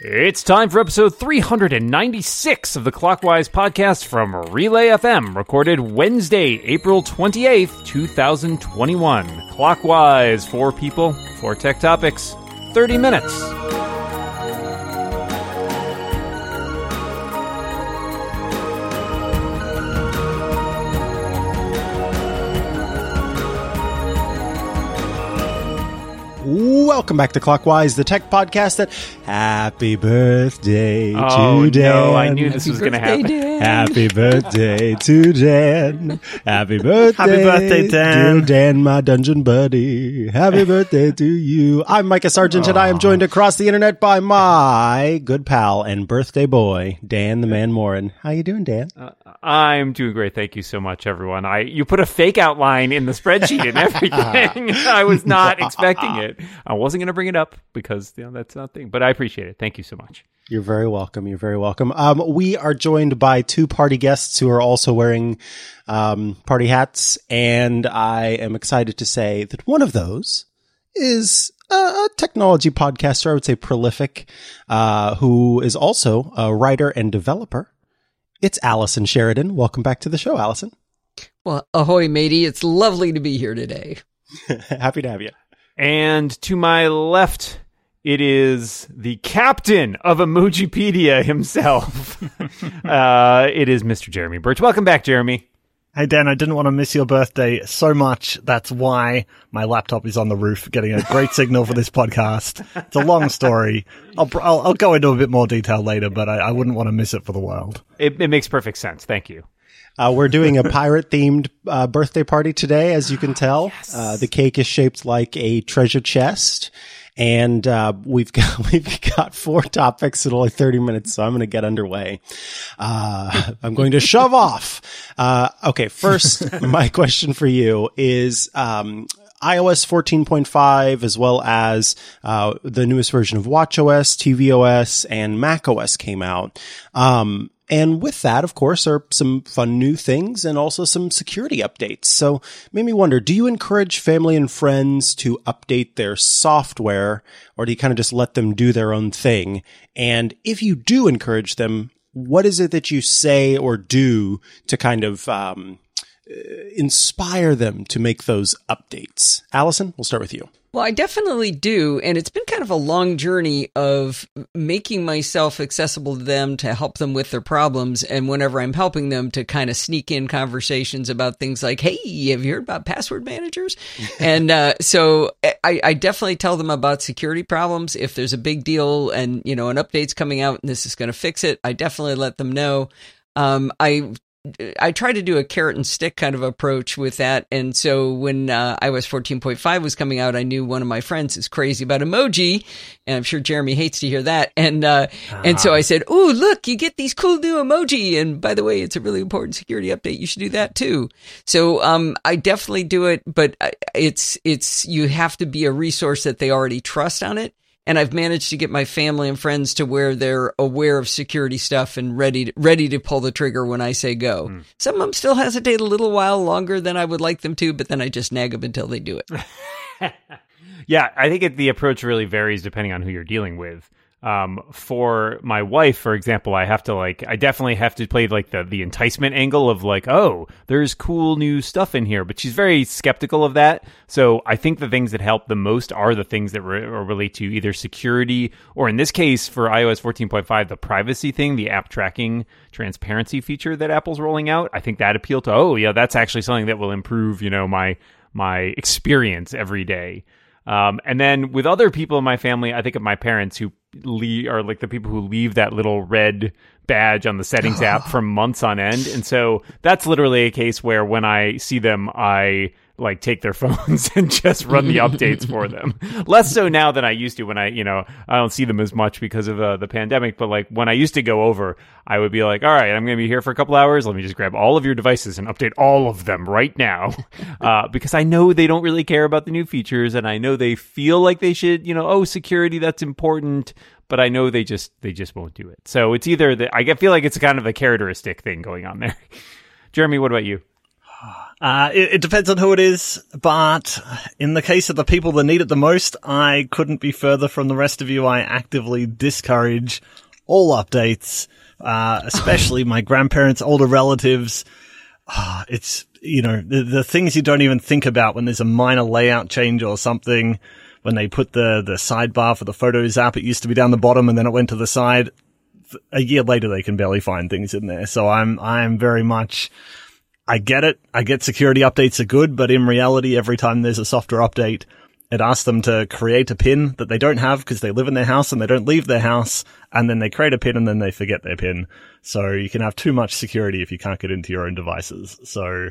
It's time for episode 396 of the Clockwise podcast from Relay FM, recorded Wednesday, April 28th, 2021. Clockwise, four people, four tech topics, 30 minutes. Welcome back to Clockwise, the tech podcast that happy birthday Oh, to Dan. no, I knew this was going to happen. Happy birthday to Dan. Happy birthday. Happy birthday, Dan. Dear Dan, my dungeon buddy. Happy birthday to you. I'm Micah Sargent and I am joined across the internet by my good pal and birthday boy, Dan the Man Moren. How you doing, Dan? Uh, I'm doing great. Thank you so much, everyone. I you put a fake outline in the spreadsheet and everything. I was not expecting it. I wasn't going to bring it up because you know that's not thing. But I appreciate it. Thank you so much. You're very welcome. You're very welcome. Um, we are joined by two party guests who are also wearing um, party hats, and I am excited to say that one of those is a, a technology podcaster. I would say prolific, uh, who is also a writer and developer. It's Allison Sheridan. Welcome back to the show, Allison. Well, ahoy, matey. It's lovely to be here today. Happy to have you. And to my left, it is the captain of Emojipedia himself. uh, it is Mr. Jeremy Burge. Welcome back, Jeremy. Hey Dan, I didn't want to miss your birthday so much. That's why my laptop is on the roof, getting a great signal for this podcast. It's a long story. I'll, I'll, I'll go into a bit more detail later, but I, I wouldn't want to miss it for the world. It, it makes perfect sense. Thank you. Uh, we're doing a pirate themed uh, birthday party today, as you can tell. Uh, the cake is shaped like a treasure chest. And uh, we've got we've got four topics in only thirty minutes, so I'm going to get underway. Uh, I'm going to shove off. Uh, okay, first, my question for you is um, iOS 14.5 as well as uh, the newest version of WatchOS, tvOS, and macOS came out. Um, and with that, of course, are some fun new things and also some security updates. So made me wonder, do you encourage family and friends to update their software or do you kind of just let them do their own thing? And if you do encourage them, what is it that you say or do to kind of, um, inspire them to make those updates? Allison, we'll start with you. Well, I definitely do. And it's been kind of a long journey of making myself accessible to them to help them with their problems. And whenever I'm helping them to kind of sneak in conversations about things like, Hey, have you heard about password managers? and, uh, so I, I definitely tell them about security problems. If there's a big deal and, you know, an update's coming out and this is going to fix it, I definitely let them know. Um, I I try to do a carrot and stick kind of approach with that. And so when uh, iOS 14.5 was coming out, I knew one of my friends is crazy about emoji. And I'm sure Jeremy hates to hear that. And, uh, and so I said, Oh, look, you get these cool new emoji. And by the way, it's a really important security update. You should do that too. So, um, I definitely do it, but it's, it's, you have to be a resource that they already trust on it and I've managed to get my family and friends to where they're aware of security stuff and ready to, ready to pull the trigger when I say go. Hmm. Some of them still hesitate a little while longer than I would like them to, but then I just nag them until they do it. Yeah, I think it, the approach really varies depending on who you're dealing with. Um, for my wife, for example, I have to like, I definitely have to play like the the enticement angle of like, oh, there's cool new stuff in here, but she's very skeptical of that. So I think the things that help the most are the things that re- relate to either security or, in this case, for iOS 14.5, the privacy thing, the app tracking transparency feature that Apple's rolling out. I think that appealed to, oh yeah, that's actually something that will improve, you know, my my experience every day. Um, and then with other people in my family, I think of my parents who leave, are like the people who leave that little red badge on the settings app for months on end. And so that's literally a case where when I see them, I like take their phones and just run the updates for them. Less so now than I used to when I, you know, I don't see them as much because of uh, the pandemic. But like when I used to go over, I would be like, all right, I'm going to be here for a couple hours. Let me just grab all of your devices and update all of them right now. Uh, because I know they don't really care about the new features and I know they feel like they should, you know, oh, security, that's important. But I know they just they just won't do it. So it's either that I feel like it's kind of a carrot or a stick thing going on there. Jeremy, what about you? Uh, it, it, depends on who it is, but in the case of the people that need it the most, I couldn't be further from the rest of you. I actively discourage all updates, uh, especially my grandparents, older relatives. Uh, it's, you know, the, the things you don't even think about when there's a minor layout change or something. When they put the, the sidebar for the Photos app, it used to be down the bottom and then it went to the side. A year later, they can barely find things in there. So I'm, I'm very much, I get it. I get security updates are good, but in reality, every time there's a software update, it asks them to create a pin that they don't have because they live in their house and they don't leave their house. And then they create a pin and then they forget their pin. So you can have too much security if you can't get into your own devices. So,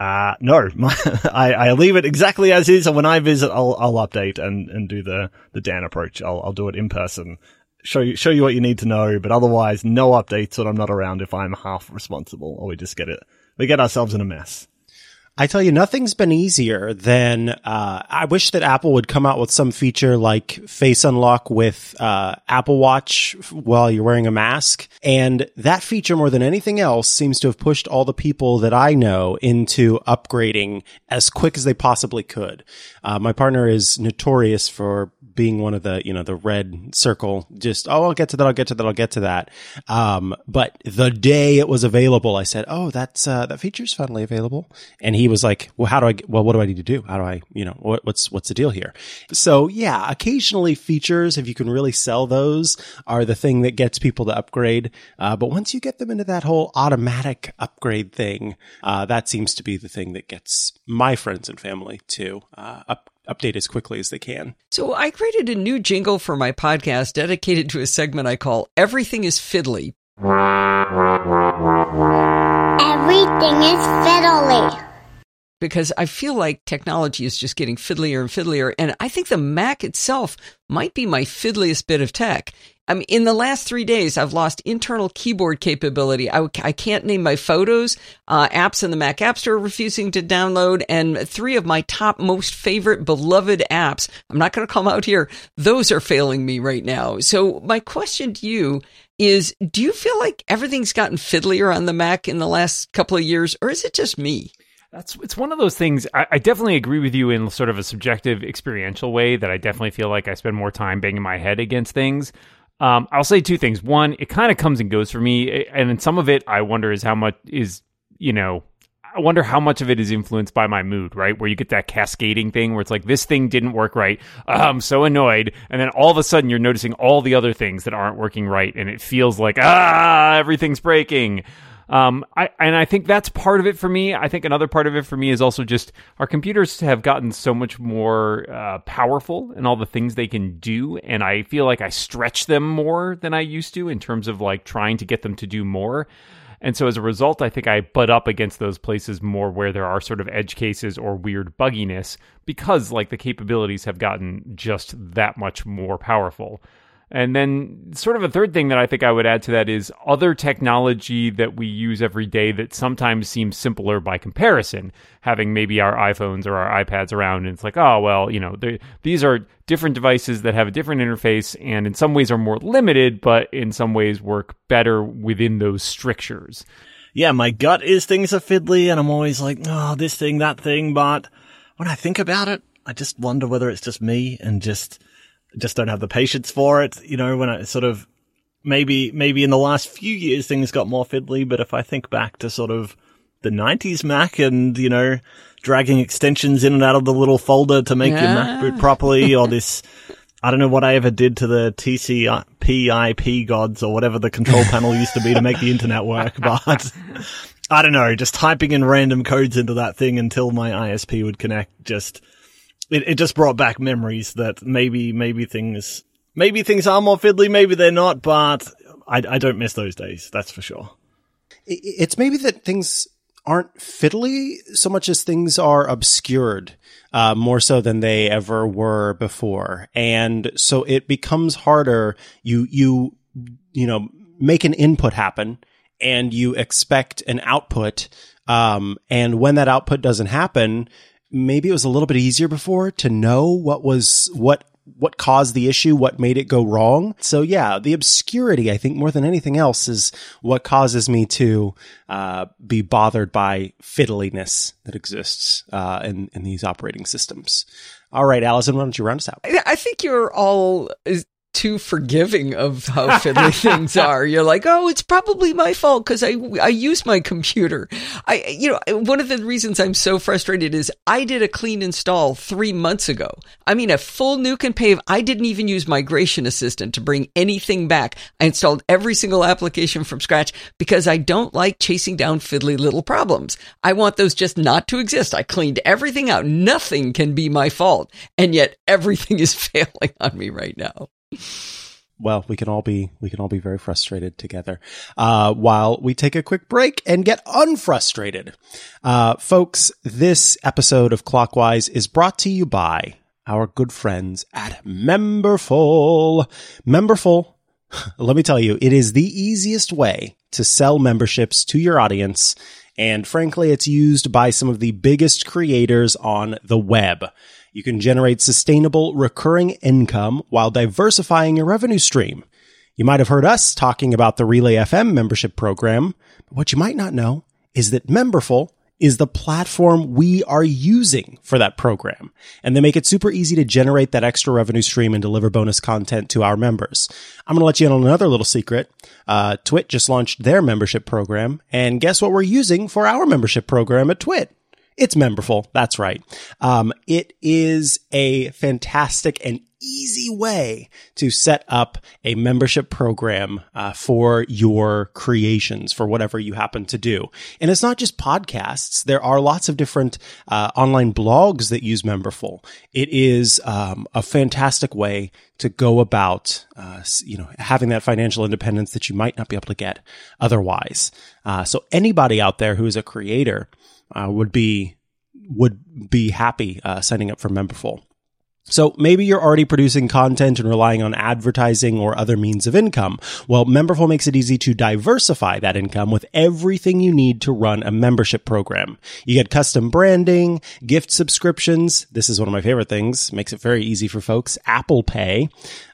uh, no, my, I, I leave it exactly as is. And when I visit, I'll, I'll update and, and do the, the Dan approach. I'll, I'll do it in person. Show you, show you what you need to know, but otherwise no updates when I'm not around if I'm half responsible or we just get it we get ourselves in a mess. I tell you, nothing's been easier than, uh, I wish that Apple would come out with some feature like face unlock with, uh, Apple Watch while you're wearing a mask. And that feature more than anything else seems to have pushed all the people that I know into upgrading as quick as they possibly could. Uh, my partner is notorious for being one of the, you know, the red circle, just, oh, I'll get to that. I'll get to that. I'll get to that. Um, but the day it was available, I said, oh, that's, uh, that feature's finally available. And he was like, well, how do I, well, what do I need to do? How do I, you know, what, what's, what's the deal here? So yeah, occasionally features, if you can really sell those are the thing that gets people to upgrade. Uh, but once you get them into that whole automatic upgrade thing, uh, that seems to be the thing that gets my friends and family to, uh, up, update as quickly as they can. So I created a new jingle for my podcast dedicated to a segment I call Everything is Fiddly. Everything is fiddly. Because I feel like technology is just getting fiddlier and fiddlier. And I think the Mac itself might be my fiddliest bit of tech. I mean, in the last three days, I've lost internal keyboard capability. I, I can't name my photos. Uh, apps in the Mac App Store are refusing to download, and three of my top most favorite beloved apps. I'm not going to come out here. Those are failing me right now. So my question to you is: Do you feel like everything's gotten fiddlier on the Mac in the last couple of years, or is it just me? That's it's one of those things. I, I, definitely agree with you in sort of a subjective, experiential way. That I definitely feel like I spend more time banging my head against things. Um, I'll say two things. One, it kind of comes and goes for me, and some of it, I wonder is how much is you know. I wonder how much of it is influenced by my mood, right? Where you get that cascading thing where it's like, this thing didn't work right. Oh, I'm so annoyed. And then all of a sudden you're noticing all the other things that aren't working right. And it feels like, ah, everything's breaking. Um, I and I think that's part of it for me. I think another part of it for me is also just our computers have gotten so much more uh, powerful and all the things they can do, and I feel like I stretch them more than I used to in terms of like trying to get them to do more. And so as a result, I think I butt up against those places more where there are sort of edge cases or weird bugginess because like the capabilities have gotten just that much more powerful. And then, sort of a third thing that I think I would add to that is other technology that we use every day that sometimes seems simpler by comparison. Having maybe our iPhones or our iPads around, and it's like, oh, well, you know, these are different devices that have a different interface and in some ways are more limited, but in some ways work better within those strictures. Yeah, my gut is things are fiddly, and I'm always like, oh, this thing, that thing. But when I think about it, I just wonder whether it's just me and just just don't have the patience for it. You know, when I sort of maybe maybe in the last few years things got more fiddly, but if I think back to sort of the 90s Mac and, you know, dragging extensions in and out of the little folder to make yeah. your Mac boot properly or this I don't know what I ever did to the TCP/IP gods or whatever the control panel used to be to make the internet work, but I don't know, just typing in random codes into that thing until my ISP would connect just it, it just brought back memories that maybe, maybe things, maybe things are more fiddly, maybe they're not, but I, I don't miss those days. That's for sure. It's maybe that things aren't fiddly so much as things are obscured, uh, more so than they ever were before. And so it becomes harder. You, you, you know, make an input happen and you expect an output. Um, and when that output doesn't happen, maybe it was a little bit easier before to know what was what what caused the issue, what made it go wrong. So yeah, the obscurity, I think more than anything else is what causes me to, uh, be bothered by fiddliness that exists, uh, in, in these operating systems. All right, Allison, why don't you round us out? I think you're all too forgiving of how fiddly things are. You're like, oh, it's probably my fault because I I use my computer. I you know one of the reasons I'm so frustrated is I did a clean install three months ago. I mean a full nuke and pave. I didn't even use Migration Assistant to bring anything back. I installed every single application from scratch because I don't like chasing down fiddly little problems. I want those just not to exist. I cleaned everything out. Nothing can be my fault, and yet everything is failing on me right now. Well, we can all be we can all be very frustrated together. Uh, while we take a quick break and get unfrustrated, uh, folks. This episode of Clockwise is brought to you by our good friends at Memberful. Memberful. Let me tell you, it is the easiest way to sell memberships to your audience. And frankly, it's used by some of the biggest creators on the web. You can generate sustainable recurring income while diversifying your revenue stream. You might have heard us talking about the Relay FM membership program, but what you might not know is that Memberful is the platform we are using for that program. And they make it super easy to generate that extra revenue stream and deliver bonus content to our members. I'm going to let you in on another little secret. Uh, Twit just launched their membership program. And guess what we're using for our membership program at Twit? It's memberful. That's right. Um, it is a fantastic and easy way to set up a membership program uh, for your creations for whatever you happen to do. And it's not just podcasts. There are lots of different uh, online blogs that use Memberful. It is um, a fantastic way to go about, uh, you know, having that financial independence that you might not be able to get otherwise. Uh, so anybody out there who is a creator uh, would be would be happy uh, signing up for Memberful. So maybe you're already producing content and relying on advertising or other means of income. Well, Memberful makes it easy to diversify that income with everything you need to run a membership program. You get custom branding, gift subscriptions. This is one of my favorite things. Makes it very easy for folks. Apple Pay.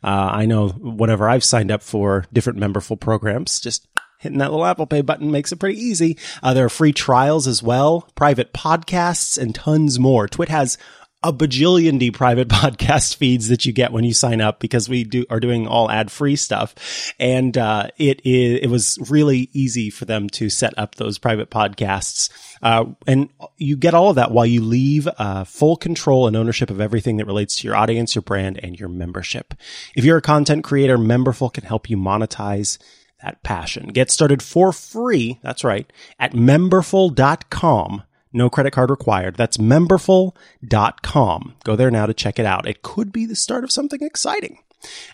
Uh, I know whenever I've signed up for different Memberful programs, just hitting that little Apple Pay button makes it pretty easy. Uh, there are free trials as well, private podcasts, and tons more. Twit has a bajillion D private podcast feeds that you get when you sign up because we do are doing all ad free stuff. And, uh, it is, it was really easy for them to set up those private podcasts. Uh, and you get all of that while you leave, uh, full control and ownership of everything that relates to your audience, your brand, and your membership. If you're a content creator, Memberful can help you monetize that passion. Get started for free. That's right. At memberful.com. No credit card required. That's memberful.com. Go there now to check it out. It could be the start of something exciting.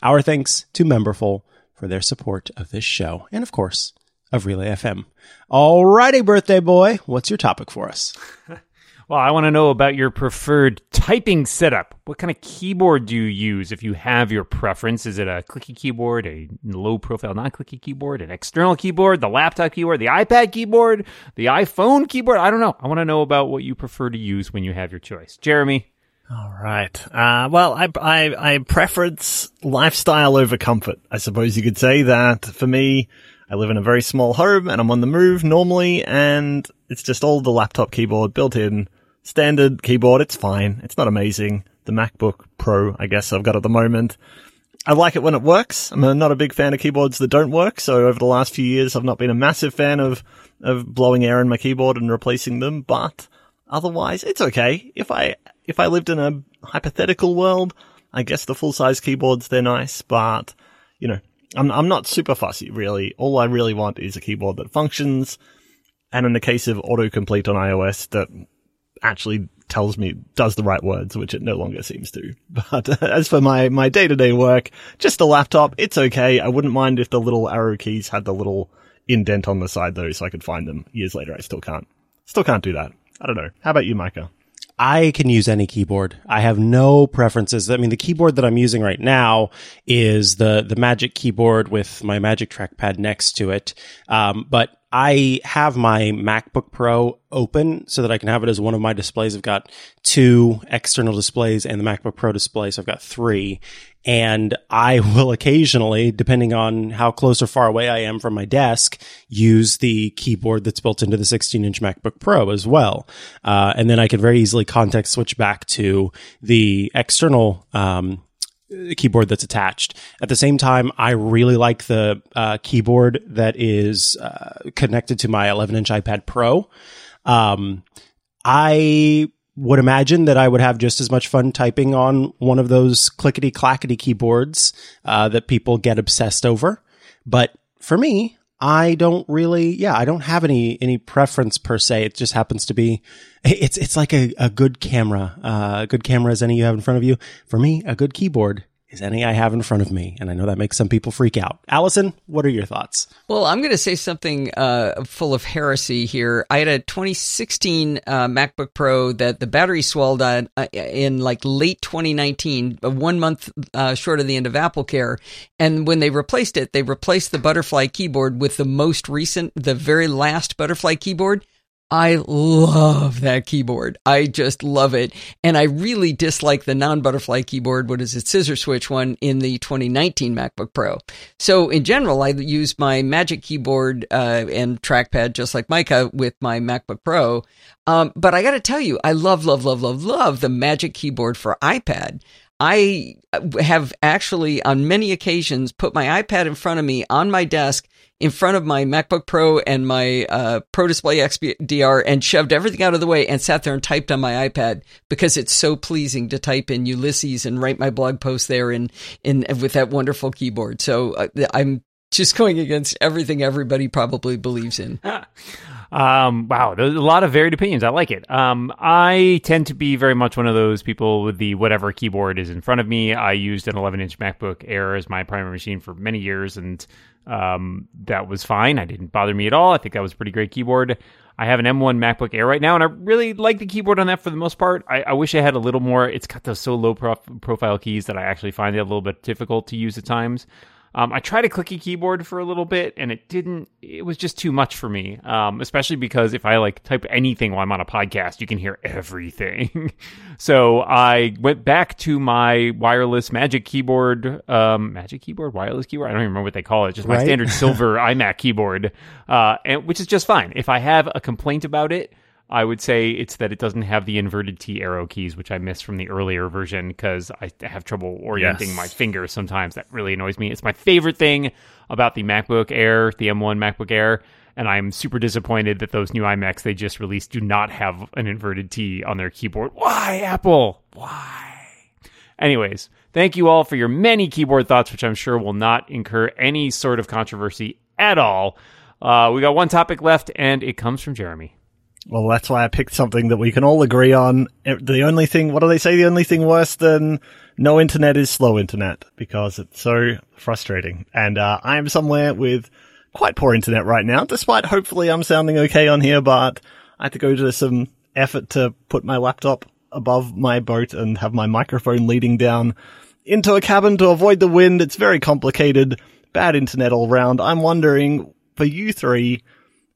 Our thanks to Memberful for their support of this show and of course of Relay FM. Alrighty, birthday boy. What's your topic for us? Well, I want to know about your preferred typing setup. What kind of keyboard do you use if you have your preference? Is it a clicky keyboard, a low profile non clicky keyboard, an external keyboard, the laptop keyboard, the iPad keyboard, the iPhone keyboard? I don't know. I want to know about what you prefer to use when you have your choice. Jeremy. All right. Uh, well, I, I, I preference lifestyle over comfort. I suppose you could say that for me, I live in a very small home and I'm on the move normally and it's just all the laptop keyboard built in. Standard keyboard, it's fine. It's not amazing. The MacBook Pro, I guess I've got at the moment. I like it when it works. I'm not a big fan of keyboards that don't work. So over the last few years, I've not been a massive fan of, of blowing air in my keyboard and replacing them, but otherwise it's okay. If I, if I lived in a hypothetical world, I guess the full size keyboards, they're nice, but you know, I'm, I'm not super fussy really. All I really want is a keyboard that functions. And in the case of autocomplete on iOS that actually tells me does the right words, which it no longer seems to. But as for my my day to day work, just a laptop, it's okay. I wouldn't mind if the little arrow keys had the little indent on the side though, so I could find them years later. I still can't, still can't do that. I don't know. How about you, Micah? I can use any keyboard. I have no preferences. I mean, the keyboard that I'm using right now is the the Magic keyboard with my Magic trackpad next to it. Um, but I have my MacBook Pro open so that I can have it as one of my displays. I've got two external displays and the MacBook Pro display. So I've got three and I will occasionally, depending on how close or far away I am from my desk, use the keyboard that's built into the 16 inch MacBook Pro as well. Uh, and then I can very easily context switch back to the external, um, keyboard that's attached. At the same time, I really like the uh, keyboard that is uh, connected to my 11 inch iPad Pro. Um, I would imagine that I would have just as much fun typing on one of those clickety clackety keyboards uh, that people get obsessed over. But for me, I don't really, yeah, I don't have any any preference per se. It just happens to be, it's it's like a, a good camera, uh, a good camera as any you have in front of you. For me, a good keyboard is any I have in front of me. And I know that makes some people freak out. Allison, what are your thoughts? Well, I'm going to say something uh, full of heresy here. I had a 2016 uh, MacBook Pro that the battery swelled on uh, in like late 2019, uh, one month uh, short of the end of Apple Care. And when they replaced it, they replaced the butterfly keyboard with the most recent, the very last butterfly keyboard I love that keyboard. I just love it. And I really dislike the non butterfly keyboard. What is it? Scissor switch one in the 2019 MacBook Pro. So in general, I use my Magic keyboard uh, and trackpad just like Micah with my MacBook Pro. Um, but I got to tell you, I love, love, love, love, love the Magic keyboard for iPad. I have actually on many occasions put my iPad in front of me on my desk in front of my MacBook Pro and my uh, Pro Display XDR and shoved everything out of the way and sat there and typed on my iPad because it's so pleasing to type in Ulysses and write my blog post there in in with that wonderful keyboard. So uh, I'm just going against everything everybody probably believes in. Um, wow, there's a lot of varied opinions. I like it. Um, I tend to be very much one of those people with the whatever keyboard is in front of me. I used an 11 inch MacBook Air as my primary machine for many years, and um, that was fine. I didn't bother me at all. I think that was a pretty great keyboard. I have an M1 MacBook Air right now, and I really like the keyboard on that for the most part. I, I wish I had a little more. It's got those so low prof- profile keys that I actually find it a little bit difficult to use at times. Um, I tried a clicky keyboard for a little bit, and it didn't. It was just too much for me. Um, especially because if I like type anything while I'm on a podcast, you can hear everything. so I went back to my wireless Magic keyboard, um, Magic keyboard, wireless keyboard. I don't even remember what they call it. Just my Right. standard silver iMac keyboard, uh, and which is just fine. If I have a complaint about it. I would say it's that it doesn't have the inverted T arrow keys, which I missed from the earlier version because I have trouble orienting Yes. my fingers sometimes. That really annoys me. It's my favorite thing about the MacBook Air, the M1 MacBook Air, and I'm super disappointed that those new iMacs they just released do not have an inverted T on their keyboard. Why, Apple? Why? Anyways, thank you all for your many keyboard thoughts, which I'm sure will not incur any sort of controversy at all. Uh, we got one topic left, and it comes from Jeremy. Well, that's why I picked something that we can all agree on. The only thing, what do they say? The only thing worse than no internet is slow internet because it's so frustrating. And uh, I am somewhere with quite poor internet right now, despite hopefully I'm sounding okay on here, but I had to go to some effort to put my laptop above my boat and have my microphone leading down into a cabin to avoid the wind. It's very complicated. Bad internet all round. I'm wondering for you three,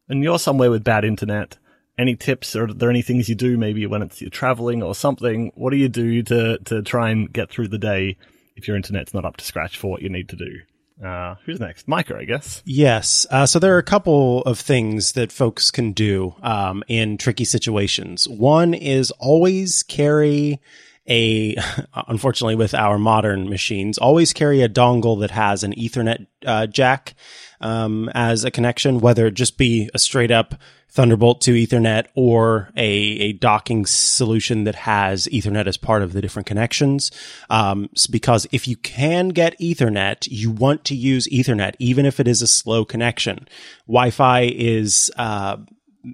and you're somewhere with bad internet. Any tips or are there any things you do maybe when it's you're traveling or something? What do you do to, to try and get through the day if your internet's not up to scratch for what you need to do? Uh, who's next? Micah, I guess. Yes. Uh, so there are a couple of things that folks can do um, in tricky situations. One is always carry a, unfortunately, with our modern machines, always carry a dongle that has an Ethernet uh, jack um, as a connection, whether it just be a straight up Thunderbolt to Ethernet or a, a docking solution that has Ethernet as part of the different connections. Um, because if you can get Ethernet, you want to use Ethernet, even if it is a slow connection. Wi-Fi is, uh,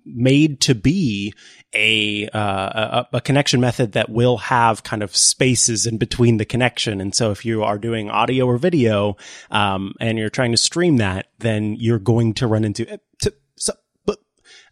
made to be a, uh, a a connection method that will have kind of spaces in between the connection. And so if you are doing audio or video um, and you're trying to stream that, then you're going to run into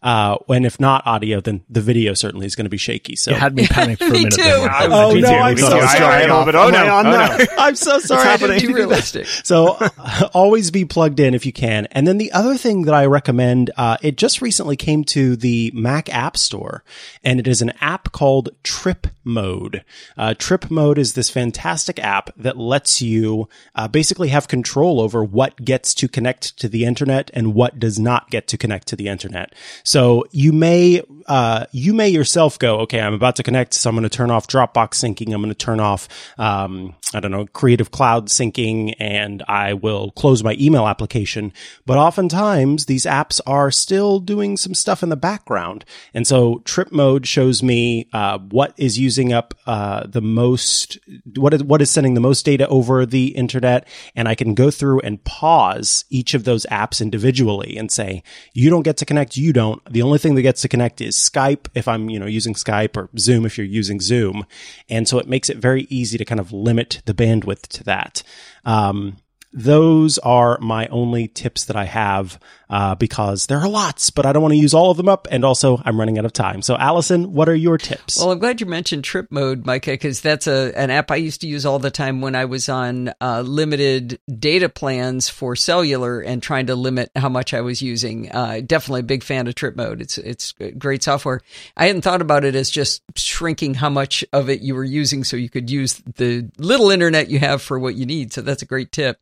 Uh, and if not audio, then the video certainly is going to be shaky. So You had me panicked for a Me minute. too. there, Mike. I Oh, me no, too. I'm so sorry. I had a little bit. Oh Am no! oh, no. I'm so sorry. I didn't Too do realistic. So uh, always be plugged in if you can. And then the other thing that I recommend, uh, it just recently came to the Mac App Store and it is an app called Trip Mode. Uh, Trip Mode is this fantastic app that lets you uh, basically have control over what gets to connect to the internet and what does not get to connect to the internet. So you may, uh, you may yourself go, okay, I'm about to connect. So I'm going to turn off Dropbox syncing. I'm going to turn off, um, I don't know, Creative Cloud syncing and I will close my email application. But oftentimes these apps are still doing some stuff in the background. And so trip mode shows me, uh, what is using up, uh, the most, what is, what is sending the most data over the internet. And I can go through and pause each of those apps individually and say, you don't get to connect. You don't. The only thing that gets to connect is Skype if I'm, you know, using Skype or Zoom if you're using Zoom. And so it makes it very easy to kind of limit the bandwidth to that. Um, those are my only tips that I have uh, because there are lots, but I don't want to use all of them up. And also, I'm running out of time. So, Allison, what are your tips? Well, I'm glad you mentioned Trip Mode, Micah, because that's a an app I used to use all the time when I was on uh, limited data plans for cellular and trying to limit how much I was using. Uh, definitely a big fan of Trip Mode. It's it's great software. I hadn't thought about it as just shrinking how much of it you were using, so you could use the little internet you have for what you need. So that's a great tip.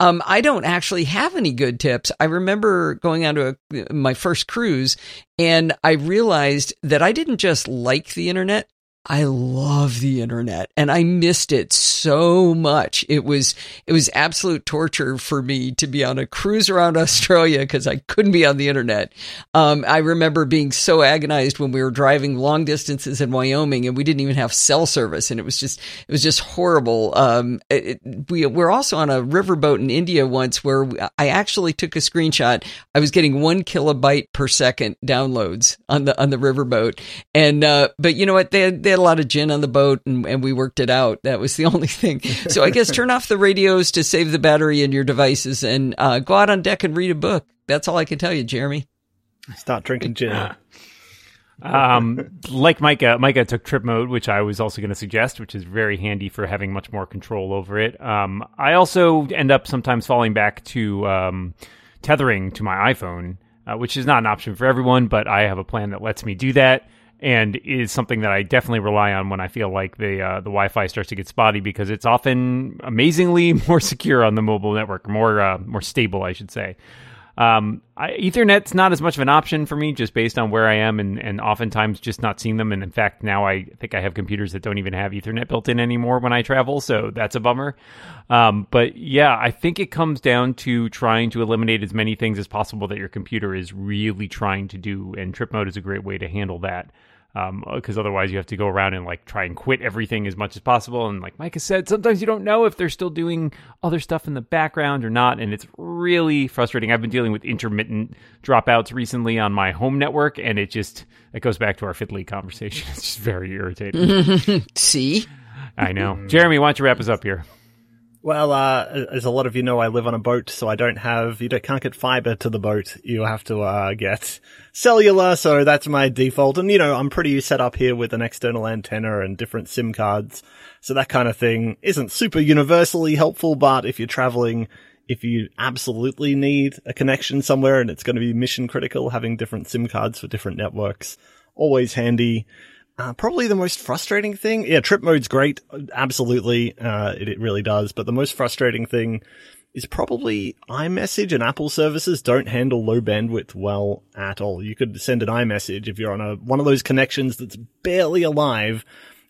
Um, I don't actually have any good tips. I remember going on to a, my first cruise and I realized that I didn't just like the internet. I love the internet and I missed it so much. It was, it was absolute torture for me to be on a cruise around Australia because I couldn't be on the internet. Um, I remember being so agonized when we were driving long distances in Wyoming and we didn't even have cell service and it was just, it was just horrible. Um, it, we were also on a riverboat in India once where I actually took a screenshot. I was getting one kilobyte per second downloads on the, on the riverboat. And, uh, but you know what? They they had a lot of gin on the boat and, and we worked it out. That was the only thing. So I guess turn off the radios to save the battery in your devices and uh, go out on deck and read a book. That's all I can tell you, Jeremy. Stop drinking gin. um, like Micah, Micah took trip mode, which I was also going to suggest, which is very handy for having much more control over it. Um, I also end up sometimes falling back to um, tethering to my iPhone, uh, which is not an option for everyone, but I have a plan that lets me do that. And is something that I definitely rely on when I feel like the uh, the Wi-Fi starts to get spotty because it's often amazingly more secure on the mobile network, more uh, more stable, I should say. Um, I, Ethernet's not as much of an option for me, just based on where I am, and and oftentimes just not seeing them. And in fact, now I think I have computers that don't even have Ethernet built in anymore when I travel, so that's a bummer. Um, but yeah, I think it comes down to trying to eliminate as many things as possible that your computer is really trying to do, and trip mode is a great way to handle that because um, otherwise you have to go around and like try and quit everything as much as possible. And like Micah said, sometimes you don't know if they're still doing other stuff in the background or not, and it's really frustrating. I've been dealing with intermittent dropouts recently on my home network, and it just it goes back to our fiddly conversation. It's just very irritating. See? I know, Jeremy. Why don't you wrap us up here? Well, uh, as a lot of you know, I live on a boat, so I don't have, you can't get fiber to the boat. You have to, uh, get cellular, so that's my default. And, you know, I'm pretty set up here with an external antenna and different SIM cards. So that kind of thing isn't super universally helpful, but if you're traveling, if you absolutely need a connection somewhere and it's going to be mission critical, having different SIM cards for different networks, always handy. Uh, probably the most frustrating thing. Yeah, trip mode's great. Absolutely. Uh, it, it really does. But the most frustrating thing is probably iMessage and Apple services don't handle low bandwidth well at all. You could send an iMessage if you're on a, one of those connections that's barely alive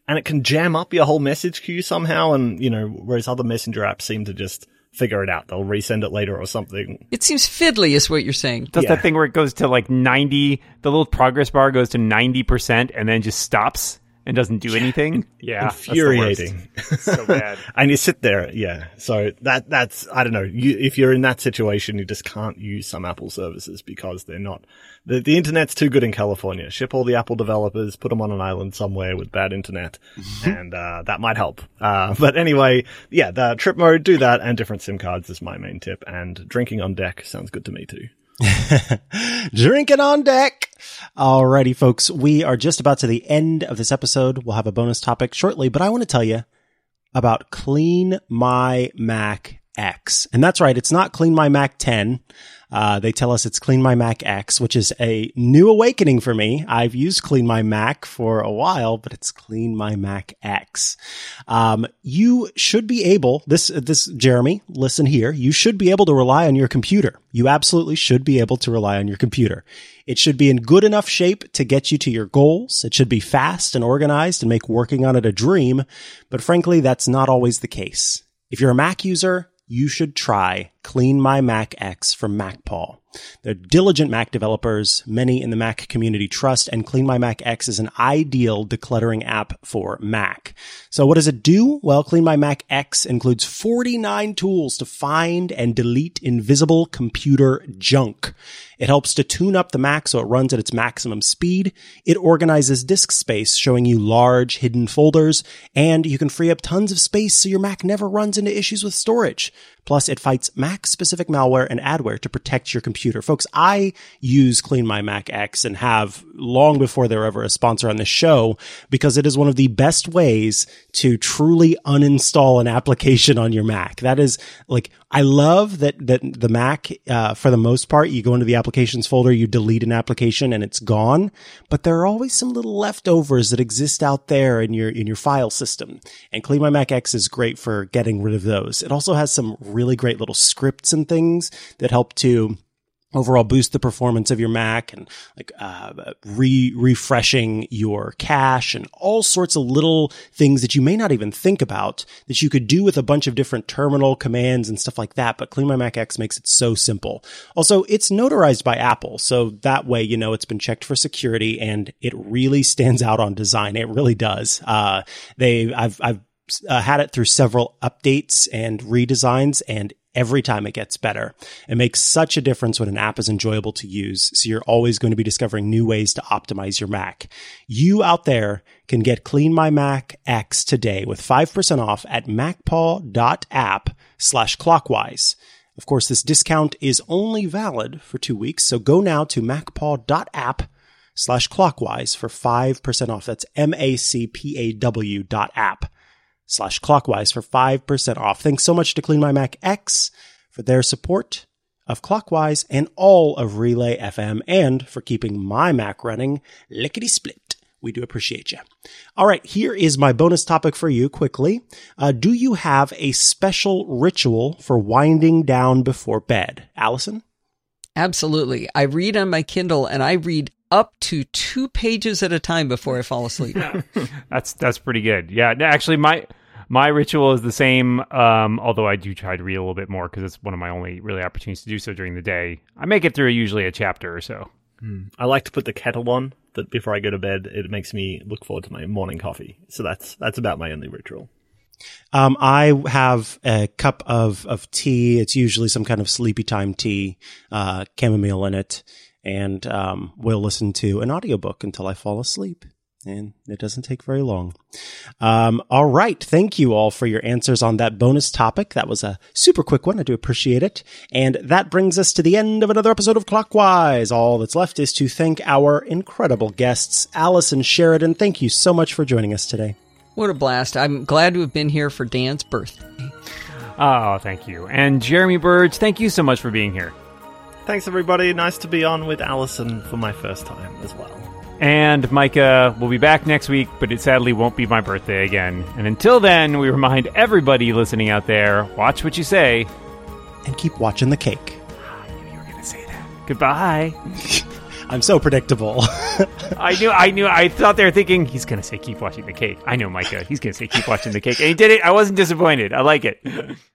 and it can jam up your whole message queue somehow. And, you know, whereas other messenger apps seem to just figure it out. They'll resend it later or something. It seems fiddly, is what you're saying. Does Yeah. that thing where it goes to like ninety? The little progress bar goes to ninety percent and then just stops and doesn't do anything. Yeah, that's the worst. Infuriating. so bad. and you sit there, yeah. So that that's I don't know. You, if you're in that situation, you just can't use some Apple services because they're not. The the internet's too good in California. Ship all the Apple developers, put them on an island somewhere with bad internet, and uh, that might help. Uh, but anyway, yeah, the trip mode, do that, and different SIM cards is my main tip. And drinking on deck sounds good to me too. Drinking on deck. Alrighty, folks. We are just about to the end of this episode. We'll have a bonus topic shortly, but I want to tell you about Clean My Mac X. And that's right. It's not Clean My Mac 10. Uh, they tell us it's Clean My Mac X, which is a new awakening for me. I've used Clean My Mac for a while, but it's Clean My Mac X. Um, you should be able, this, this, Jeremy, listen here. You should be able to rely on your computer. You absolutely should be able to rely on your computer. It should be in good enough shape to get you to your goals. It should be fast and organized and make working on it a dream. But frankly, that's not always the case. If you're a Mac user, you should try Clean My Mac X from MacPaw. They're diligent Mac developers, many in the Mac community trust, and Clean My Mac X is an ideal decluttering app for Mac. So what does it do? Well, Clean My Mac X includes 49 tools to find and delete invisible computer junk. It helps to tune up the Mac so it runs at its maximum speed. It organizes disk space, showing you large hidden folders, and you can free up tons of space so your Mac never runs into issues with storage. Plus, it fights Mac specific malware and adware to protect your computer. Folks, I use Clean My Mac X and have long before they were ever a sponsor on this show because it is one of the best ways to truly uninstall an application on your Mac. That is like, I love that, that the Mac, uh, for the most part, you go into the applications folder, you delete an application and it's gone, but there are always some little leftovers that exist out there in your, in your file system. And Clean My Mac X is great for getting rid of those. It also has some really great little scripts and things that help to overall boost the performance of your Mac and like uh, re refreshing your cache and all sorts of little things that you may not even think about that you could do with a bunch of different terminal commands and stuff like that. But Clean My Mac X makes it so simple. Also, it's notarized by Apple, so that way you know it's been checked for security and it really stands out on design. It really does. Uh, they I've I've uh, had it through several updates and redesigns and every time it gets better. It makes such a difference when an app is enjoyable to use. So you're always going to be discovering new ways to optimize your Mac. You out there can get Clean My Mac X today with 5% off at macpaw.app slash clockwise. Of course, this discount is only valid for two weeks. So go now to macpaw.app slash clockwise for 5% off. That's M-A-C-P-A-W dot app slash clockwise for 5% off. Thanks so much to Clean My Mac X for their support of Clockwise and all of Relay FM and for keeping my Mac running lickety split. We do appreciate you. All right, here is my bonus topic for you quickly. Uh, do you have a special ritual for winding down before bed? Allison? Absolutely. I read on my Kindle and I read up to two pages at a time before I fall asleep. that's that's pretty good. Yeah, actually, my my ritual is the same. Um, although I do try to read a little bit more because it's one of my only really opportunities to do so during the day. I make it through usually a chapter or so. Mm. I like to put the kettle on that before I go to bed. It makes me look forward to my morning coffee. So that's that's about my only ritual. Um, I have a cup of, of tea. It's usually some kind of sleepy time tea, uh, chamomile in it and um, will listen to an audiobook until I fall asleep. And it doesn't take very long. Um, all right. Thank you all for your answers on that bonus topic. That was a super quick one. I do appreciate it. And that brings us to the end of another episode of Clockwise. All that's left is to thank our incredible guests, Allison Sheridan. Thank you so much for joining us today. What a blast. I'm glad to have been here for Dan's birthday. Oh, thank you. And Jeremy Burge, thank you so much for being here. Thanks, everybody. Nice to be on with Allison for my first time as well. And Micah will be back next week, but it sadly won't be my birthday again. And until then, we remind everybody listening out there watch what you say. And keep watching the cake. Ah, I knew you were going to say that. Goodbye. I'm so predictable. I knew, I knew, I thought they were thinking, he's going to say keep watching the cake. I know Micah. He's going to say keep watching the cake. And he did it. I wasn't disappointed. I like it.